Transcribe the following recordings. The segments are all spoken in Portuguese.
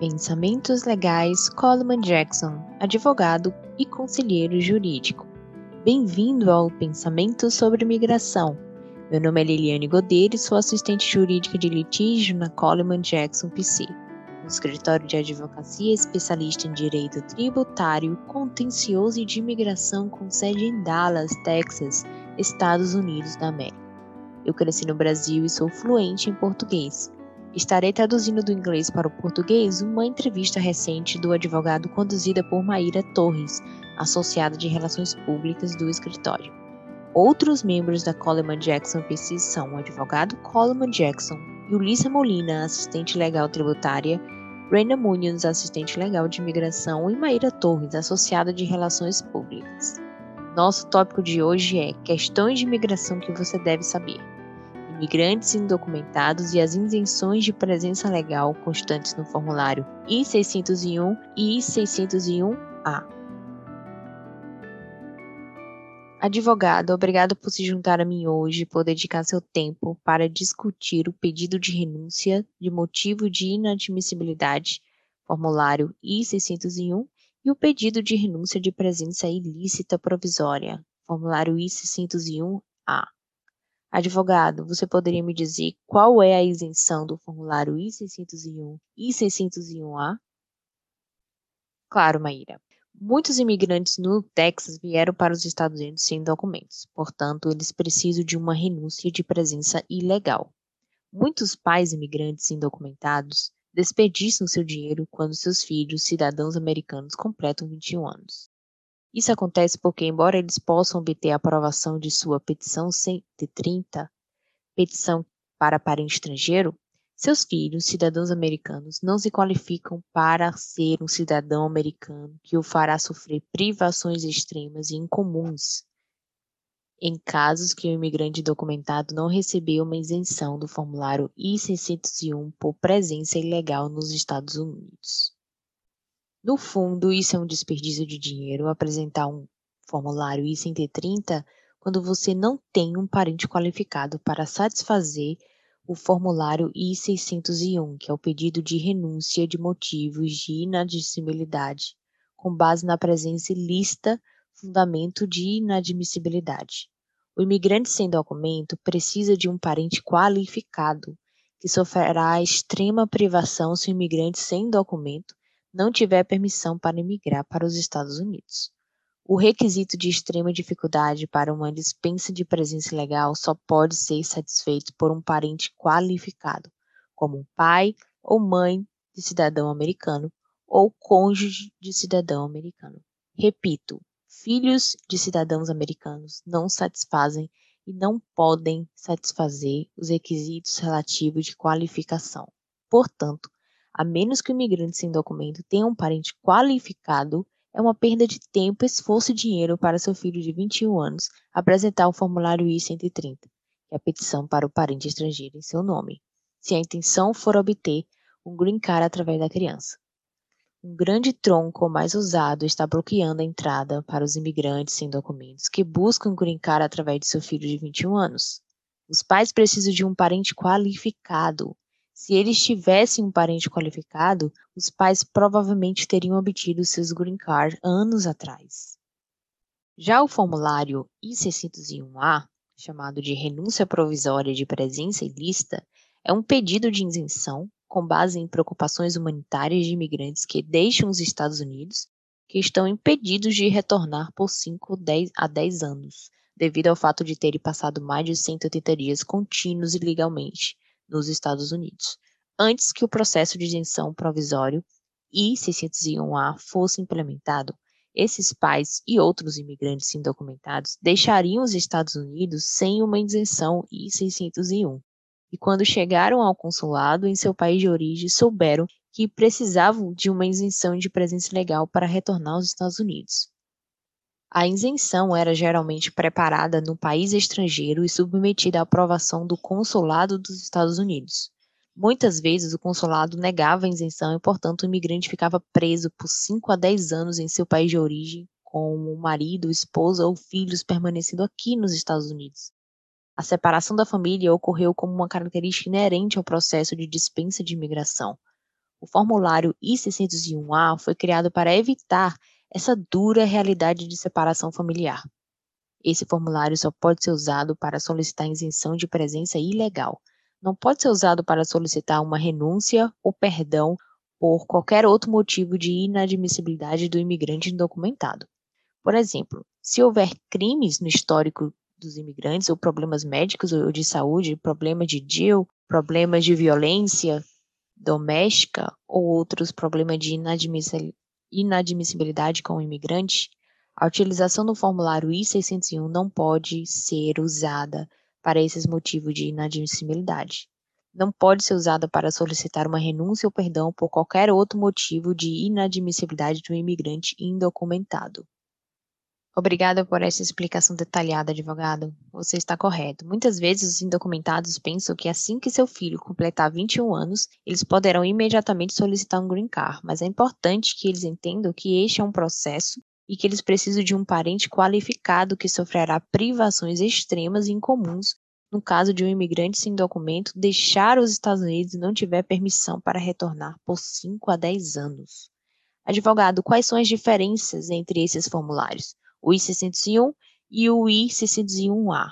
Pensamentos Legais Coleman Jackson, advogado e conselheiro jurídico. Bem-vindo ao Pensamento sobre Migração. Meu nome é Liliane Godeiro e sou assistente jurídica de litígio na Coleman Jackson PC, um escritório de advocacia especialista em direito tributário, contencioso e de imigração com sede em Dallas, Texas, Estados Unidos da América. Eu cresci no Brasil e sou fluente em português Estarei traduzindo do inglês para o português uma entrevista recente do advogado conduzida por Maíra Torres, associada de Relações Públicas do escritório. Outros membros da Coleman Jackson PC são o advogado Coleman Jackson, Ulissa Molina, assistente legal tributária, Reina Muniz, assistente legal de imigração, e Maíra Torres, associada de Relações Públicas. Nosso tópico de hoje é questões de imigração que você deve saber imigrantes indocumentados e as isenções de presença legal constantes no formulário I-601 e I-601-A. Advogado, obrigado por se juntar a mim hoje e por dedicar seu tempo para discutir o pedido de renúncia de motivo de inadmissibilidade, formulário I-601, e o pedido de renúncia de presença ilícita provisória, formulário I-601-A. Advogado, você poderia me dizer qual é a isenção do formulário I-601 e 601-A? Claro, Maíra. Muitos imigrantes no Texas vieram para os Estados Unidos sem documentos, portanto, eles precisam de uma renúncia de presença ilegal. Muitos pais imigrantes indocumentados desperdiçam seu dinheiro quando seus filhos, cidadãos americanos, completam 21 anos. Isso acontece porque, embora eles possam obter a aprovação de sua petição 130, petição para parente estrangeiro, seus filhos, cidadãos americanos, não se qualificam para ser um cidadão americano que o fará sofrer privações extremas e incomuns em casos que o imigrante documentado não recebeu uma isenção do formulário I-601 por presença ilegal nos Estados Unidos. No fundo, isso é um desperdício de dinheiro apresentar um formulário I-130 quando você não tem um parente qualificado para satisfazer o formulário I-601, que é o pedido de renúncia de motivos de inadmissibilidade, com base na presença ilícita fundamento de inadmissibilidade. O imigrante sem documento precisa de um parente qualificado, que sofrerá extrema privação se o imigrante sem documento não tiver permissão para emigrar para os Estados Unidos. O requisito de extrema dificuldade para uma dispensa de presença legal só pode ser satisfeito por um parente qualificado, como um pai ou mãe de cidadão americano ou cônjuge de cidadão americano. Repito, filhos de cidadãos americanos não satisfazem e não podem satisfazer os requisitos relativos de qualificação. Portanto, a menos que o imigrante sem documento tenha um parente qualificado, é uma perda de tempo, esforço e dinheiro para seu filho de 21 anos apresentar o formulário I-130, que é a petição para o parente estrangeiro em seu nome, se a intenção for obter um green card através da criança. Um grande tronco mais usado está bloqueando a entrada para os imigrantes sem documentos que buscam green card através de seu filho de 21 anos. Os pais precisam de um parente qualificado se eles tivessem um parente qualificado, os pais provavelmente teriam obtido seus green card anos atrás. Já o formulário I-601A, chamado de renúncia provisória de presença ilícita, é um pedido de isenção com base em preocupações humanitárias de imigrantes que deixam os Estados Unidos, que estão impedidos de retornar por 5 a 10 anos, devido ao fato de terem passado mais de 180 dias contínuos ilegalmente nos Estados Unidos, antes que o processo de isenção provisório I-601A fosse implementado, esses pais e outros imigrantes indocumentados deixariam os Estados Unidos sem uma isenção I-601. E quando chegaram ao consulado em seu país de origem, souberam que precisavam de uma isenção de presença legal para retornar aos Estados Unidos. A isenção era geralmente preparada no país estrangeiro e submetida à aprovação do consulado dos Estados Unidos. Muitas vezes o consulado negava a isenção e, portanto, o imigrante ficava preso por 5 a 10 anos em seu país de origem, com o marido, esposa ou filhos permanecendo aqui nos Estados Unidos. A separação da família ocorreu como uma característica inerente ao processo de dispensa de imigração. O formulário I-601A foi criado para evitar essa dura realidade de separação familiar. Esse formulário só pode ser usado para solicitar isenção de presença ilegal. Não pode ser usado para solicitar uma renúncia ou perdão por qualquer outro motivo de inadmissibilidade do imigrante indocumentado. Por exemplo, se houver crimes no histórico dos imigrantes, ou problemas médicos ou de saúde, problemas de DIL, problemas de violência doméstica ou outros problemas de inadmissibilidade com o imigrante, a utilização do formulário I-601 não pode ser usada para esses motivos de inadmissibilidade. Não pode ser usada para solicitar uma renúncia ou perdão por qualquer outro motivo de inadmissibilidade do imigrante indocumentado. Obrigada por essa explicação detalhada, advogado. Você está correto. Muitas vezes os indocumentados pensam que assim que seu filho completar 21 anos, eles poderão imediatamente solicitar um green card, mas é importante que eles entendam que este é um processo e que eles precisam de um parente qualificado que sofrerá privações extremas e incomuns no caso de um imigrante sem documento deixar os Estados Unidos e não tiver permissão para retornar por 5 a 10 anos. Advogado, quais são as diferenças entre esses formulários? O I-601 e o I-601A.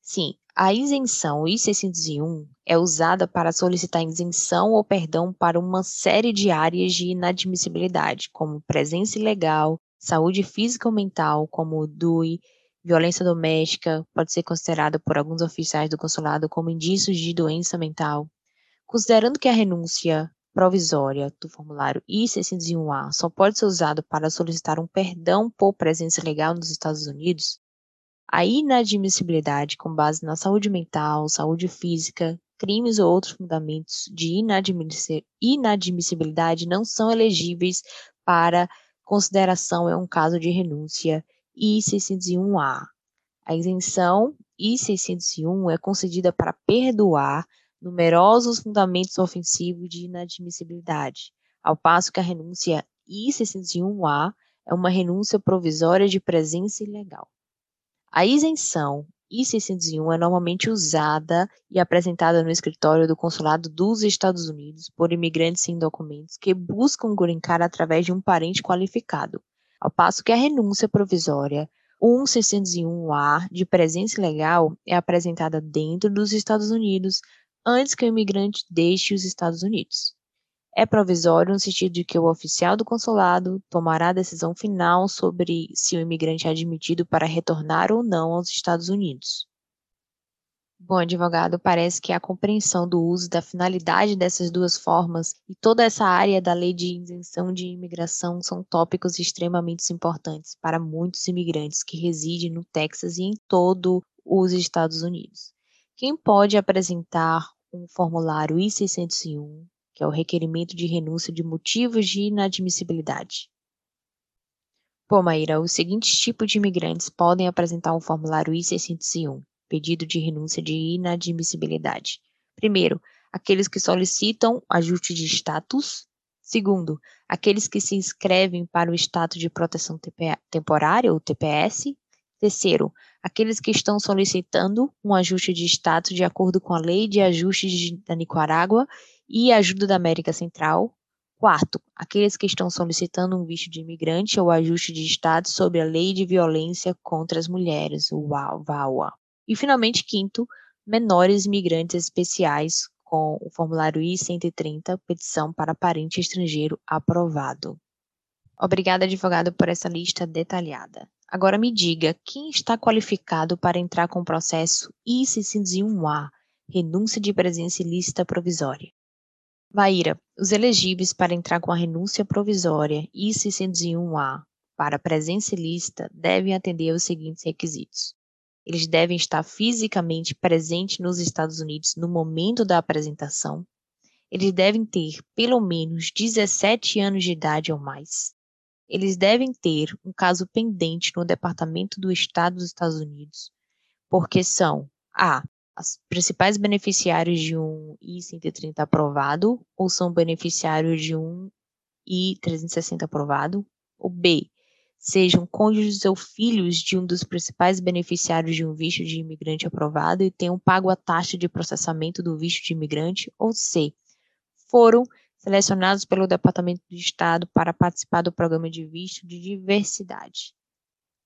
Sim, a isenção I-601 é usada para solicitar isenção ou perdão para uma série de áreas de inadmissibilidade, como presença ilegal, saúde física ou mental, como DUI, violência doméstica, pode ser considerada por alguns oficiais do consulado como indícios de doença mental. Considerando que a renúncia provisória do formulário I-601A só pode ser usado para solicitar um perdão por presença legal nos Estados Unidos, a inadmissibilidade com base na saúde mental, saúde física, crimes ou outros fundamentos de inadmissibilidade não são elegíveis para consideração em um caso de renúncia I-601A. A isenção I-601 é concedida para perdoar numerosos fundamentos ofensivos de inadmissibilidade, ao passo que a renúncia I-601A é uma renúncia provisória de presença ilegal. A isenção I-601 é normalmente usada e apresentada no escritório do Consulado dos Estados Unidos por imigrantes sem documentos que buscam green através de um parente qualificado, ao passo que a renúncia provisória 1601A de presença ilegal é apresentada dentro dos Estados Unidos antes que o imigrante deixe os Estados Unidos. É provisório no sentido de que o oficial do consulado tomará a decisão final sobre se o imigrante é admitido para retornar ou não aos Estados Unidos. Bom, advogado, parece que a compreensão do uso da finalidade dessas duas formas e toda essa área da lei de isenção de imigração são tópicos extremamente importantes para muitos imigrantes que residem no Texas e em todo os Estados Unidos. Quem pode apresentar um formulário I-601, que é o requerimento de renúncia de motivos de inadmissibilidade? Bom, Maíra, os seguintes tipos de imigrantes podem apresentar um formulário I-601, pedido de renúncia de inadmissibilidade. Primeiro, aqueles que solicitam ajuste de status. Segundo, aqueles que se inscrevem para o status de proteção temporária, ou TPS. Terceiro, aqueles que estão solicitando um ajuste de status de acordo com a Lei de Ajustes da Nicarágua e Ajuda da América Central. Quarto, aqueles que estão solicitando um visto de imigrante ou ajuste de status sobre a Lei de Violência contra as Mulheres, o VAWA. E, finalmente, quinto, menores imigrantes especiais com o formulário I-130, petição para parente estrangeiro aprovado. Obrigada, advogado, por essa lista detalhada. Agora me diga, quem está qualificado para entrar com o processo I-601A, renúncia de presença ilícita provisória? Maíra, os elegíveis para entrar com a renúncia provisória I-601A para presença ilícita devem atender aos seguintes requisitos. Eles devem estar fisicamente presentes nos Estados Unidos no momento da apresentação. Eles devem ter pelo menos 17 anos de idade ou mais eles devem ter um caso pendente no Departamento do Estado dos Estados Unidos, porque são A. Os principais beneficiários de um I-130 aprovado ou são beneficiários de um I-360 aprovado, ou B. Sejam cônjuges ou filhos de um dos principais beneficiários de um visto de imigrante aprovado e tenham pago a taxa de processamento do visto de imigrante, ou C foram selecionados pelo Departamento de Estado para participar do programa de visto de diversidade.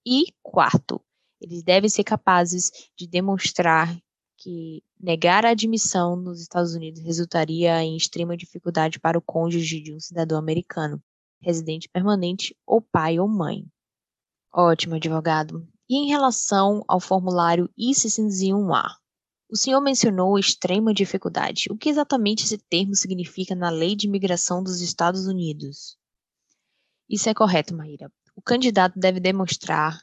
E quarto, eles devem ser capazes de demonstrar que negar a admissão nos Estados Unidos resultaria em extrema dificuldade para o cônjuge de um cidadão americano, residente permanente ou pai ou mãe. Ótimo, advogado. E em relação ao formulário I-601A? O senhor mencionou extrema dificuldade. O que exatamente esse termo significa na lei de imigração dos Estados Unidos? Isso é correto, Maíra. O candidato deve demonstrar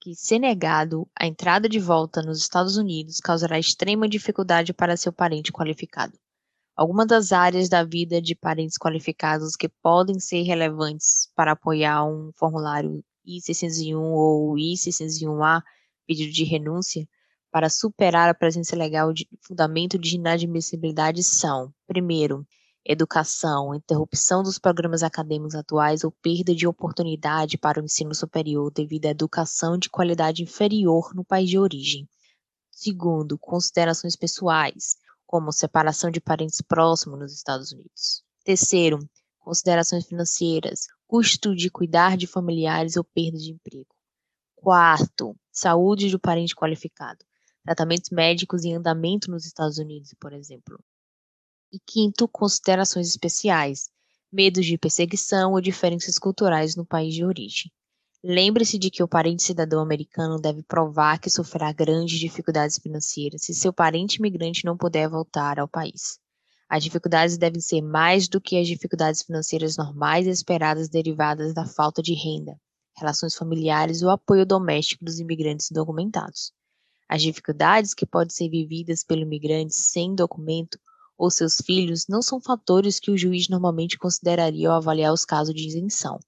que, se negado a entrada de volta nos Estados Unidos, causará extrema dificuldade para seu parente qualificado. Algumas das áreas da vida de parentes qualificados que podem ser relevantes para apoiar um formulário I-601 ou I-601A, pedido de renúncia, para superar a presença legal de fundamento de inadmissibilidade são, primeiro, educação, interrupção dos programas acadêmicos atuais ou perda de oportunidade para o ensino superior devido à educação de qualidade inferior no país de origem. Segundo, considerações pessoais, como separação de parentes próximos nos Estados Unidos. Terceiro, considerações financeiras, custo de cuidar de familiares ou perda de emprego. Quarto, saúde do parente qualificado, tratamentos médicos em andamento nos Estados Unidos, por exemplo. E quinto, considerações especiais, medos de perseguição ou diferenças culturais no país de origem. Lembre-se de que o parente cidadão americano deve provar que sofrerá grandes dificuldades financeiras se seu parente imigrante não puder voltar ao país. As dificuldades devem ser mais do que as dificuldades financeiras normais esperadas derivadas da falta de renda, relações familiares ou apoio doméstico dos imigrantes documentados. As dificuldades que podem ser vividas pelo imigrante sem documento ou seus filhos não são fatores que o juiz normalmente consideraria ao avaliar os casos de isenção.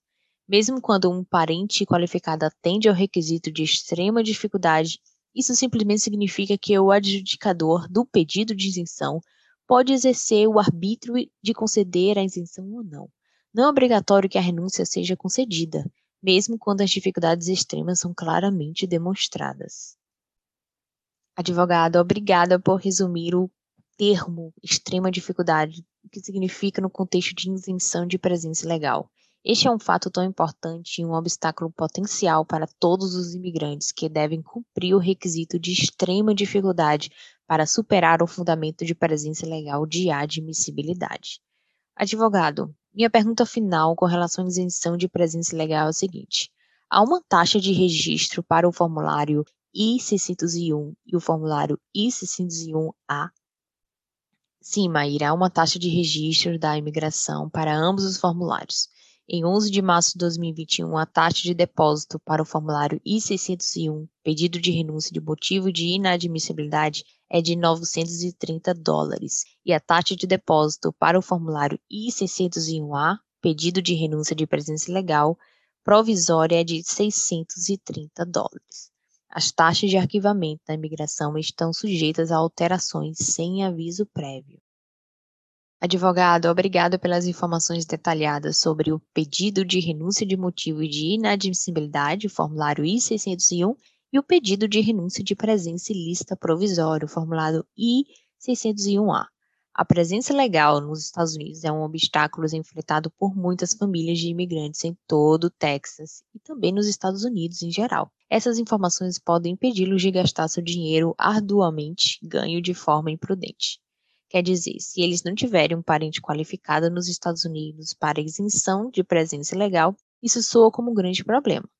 Mesmo quando um parente qualificado atende ao requisito de extrema dificuldade, isso simplesmente significa que o adjudicador do pedido de isenção pode exercer o arbítrio de conceder a isenção ou não. Não é obrigatório que a renúncia seja concedida, mesmo quando as dificuldades extremas são claramente demonstradas. Advogada, obrigada por resumir o termo extrema dificuldade, o que significa no contexto de isenção de presença legal. Este é um fato tão importante e um obstáculo potencial para todos os imigrantes que devem cumprir o requisito de extrema dificuldade para superar o fundamento de presença legal de admissibilidade. Advogado, minha pergunta final com relação à isenção de presença legal é a seguinte: há uma taxa de registro para o formulário I-601 e o formulário I-601A? Sim, Maíra, há uma taxa de registro da imigração para ambos os formulários. Em 11 de março de 2021, a taxa de depósito para o formulário I-601, pedido de renúncia de motivo de inadmissibilidade, é de 930 dólares, e a taxa de depósito para o formulário I-601A, pedido de renúncia de presença legal, provisória é de 630 dólares. As taxas de arquivamento da imigração estão sujeitas a alterações sem aviso prévio. Advogado, obrigado pelas informações detalhadas sobre o pedido de renúncia de motivo de inadmissibilidade, formulário I-601, e o pedido de renúncia de presença ilícita provisório, formulário I-601A. A presença legal nos Estados Unidos é um obstáculo enfrentado por muitas famílias de imigrantes em todo o Texas e também nos Estados Unidos em geral. Essas informações podem impedi-los de gastar seu dinheiro arduamente, ganho de forma imprudente. Quer dizer, se eles não tiverem um parente qualificado nos Estados Unidos para isenção de presença legal, isso soa como um grande problema.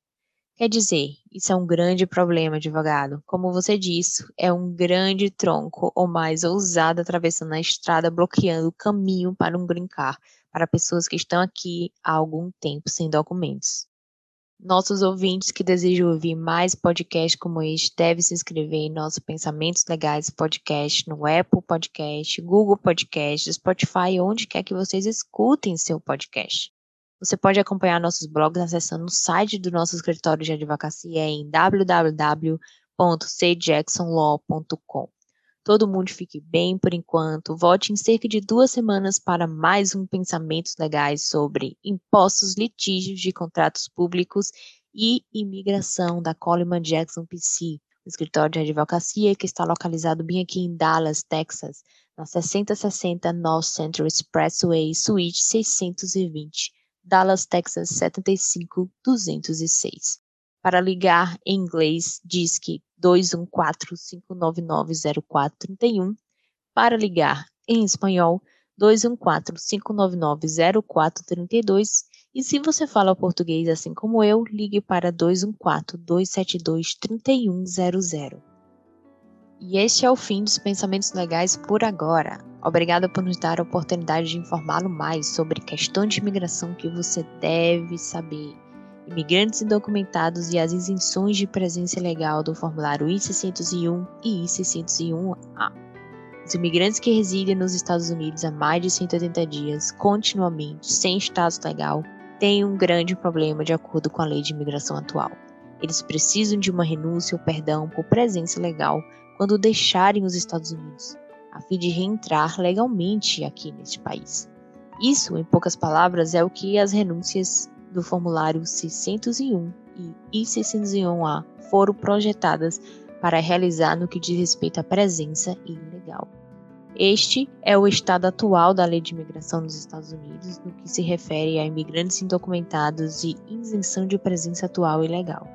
Quer dizer, isso é um grande problema, advogado. Como você disse, é um grande tronco ou mais ousado atravessando a estrada, bloqueando o caminho para um brincar para pessoas que estão aqui há algum tempo sem documentos. Nossos ouvintes que desejam ouvir mais podcasts como este devem se inscrever em nosso Pensamentos Legais podcast no Apple Podcast, Google Podcast, Spotify, onde quer que vocês escutem seu podcast. Você pode acompanhar nossos blogs acessando o site do nosso escritório de advocacia em www.cjacksonlaw.com. Todo mundo fique bem por enquanto. Volte em cerca de duas semanas para mais um Pensamentos Legais sobre impostos, litígios de contratos públicos e imigração da Coleman Jackson PC, um escritório de advocacia que está localizado bem aqui em Dallas, Texas, na 6060 North Central Expressway, Suite 620, Dallas, Texas 75206. Para ligar em inglês, disque 214-599-0431. Para ligar em espanhol, 214-599-0432. E se você fala português assim como eu, ligue para 214-272-3100. E este é o fim dos pensamentos legais por agora. Obrigada por nos dar a oportunidade de informá-lo mais sobre questões de imigração que você deve saber. Imigrantes indocumentados e as isenções de presença legal do formulário I-601 e I-601A. Os imigrantes que residem nos Estados Unidos há mais de 180 dias, continuamente, sem status legal, têm um grande problema de acordo com a lei de imigração atual. Eles precisam de uma renúncia ou perdão por presença legal quando deixarem os Estados Unidos, a fim de reentrar legalmente aqui neste país. Isso, em poucas palavras, é o que as renúncias do formulário 601 e I-601A foram projetadas para realizar no que diz respeito à presença ilegal. Este é o estado atual da lei de imigração nos Estados Unidos no que se refere a imigrantes indocumentados e isenção de presença atual ilegal.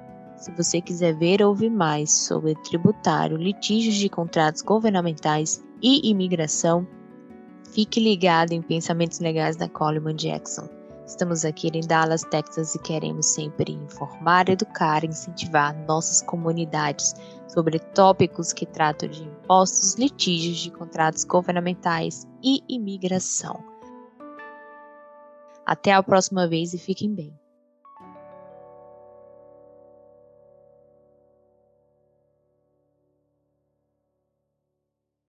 Se você quiser ver ou ouvir mais sobre tributário, litígios de contratos governamentais e imigração, fique ligado em Pensamentos Legais da Coleman Jackson. Estamos aqui em Dallas, Texas e queremos sempre informar, educar e incentivar nossas comunidades sobre tópicos que tratam de impostos, litígios de contratos governamentais e imigração. Até a próxima vez e fiquem bem.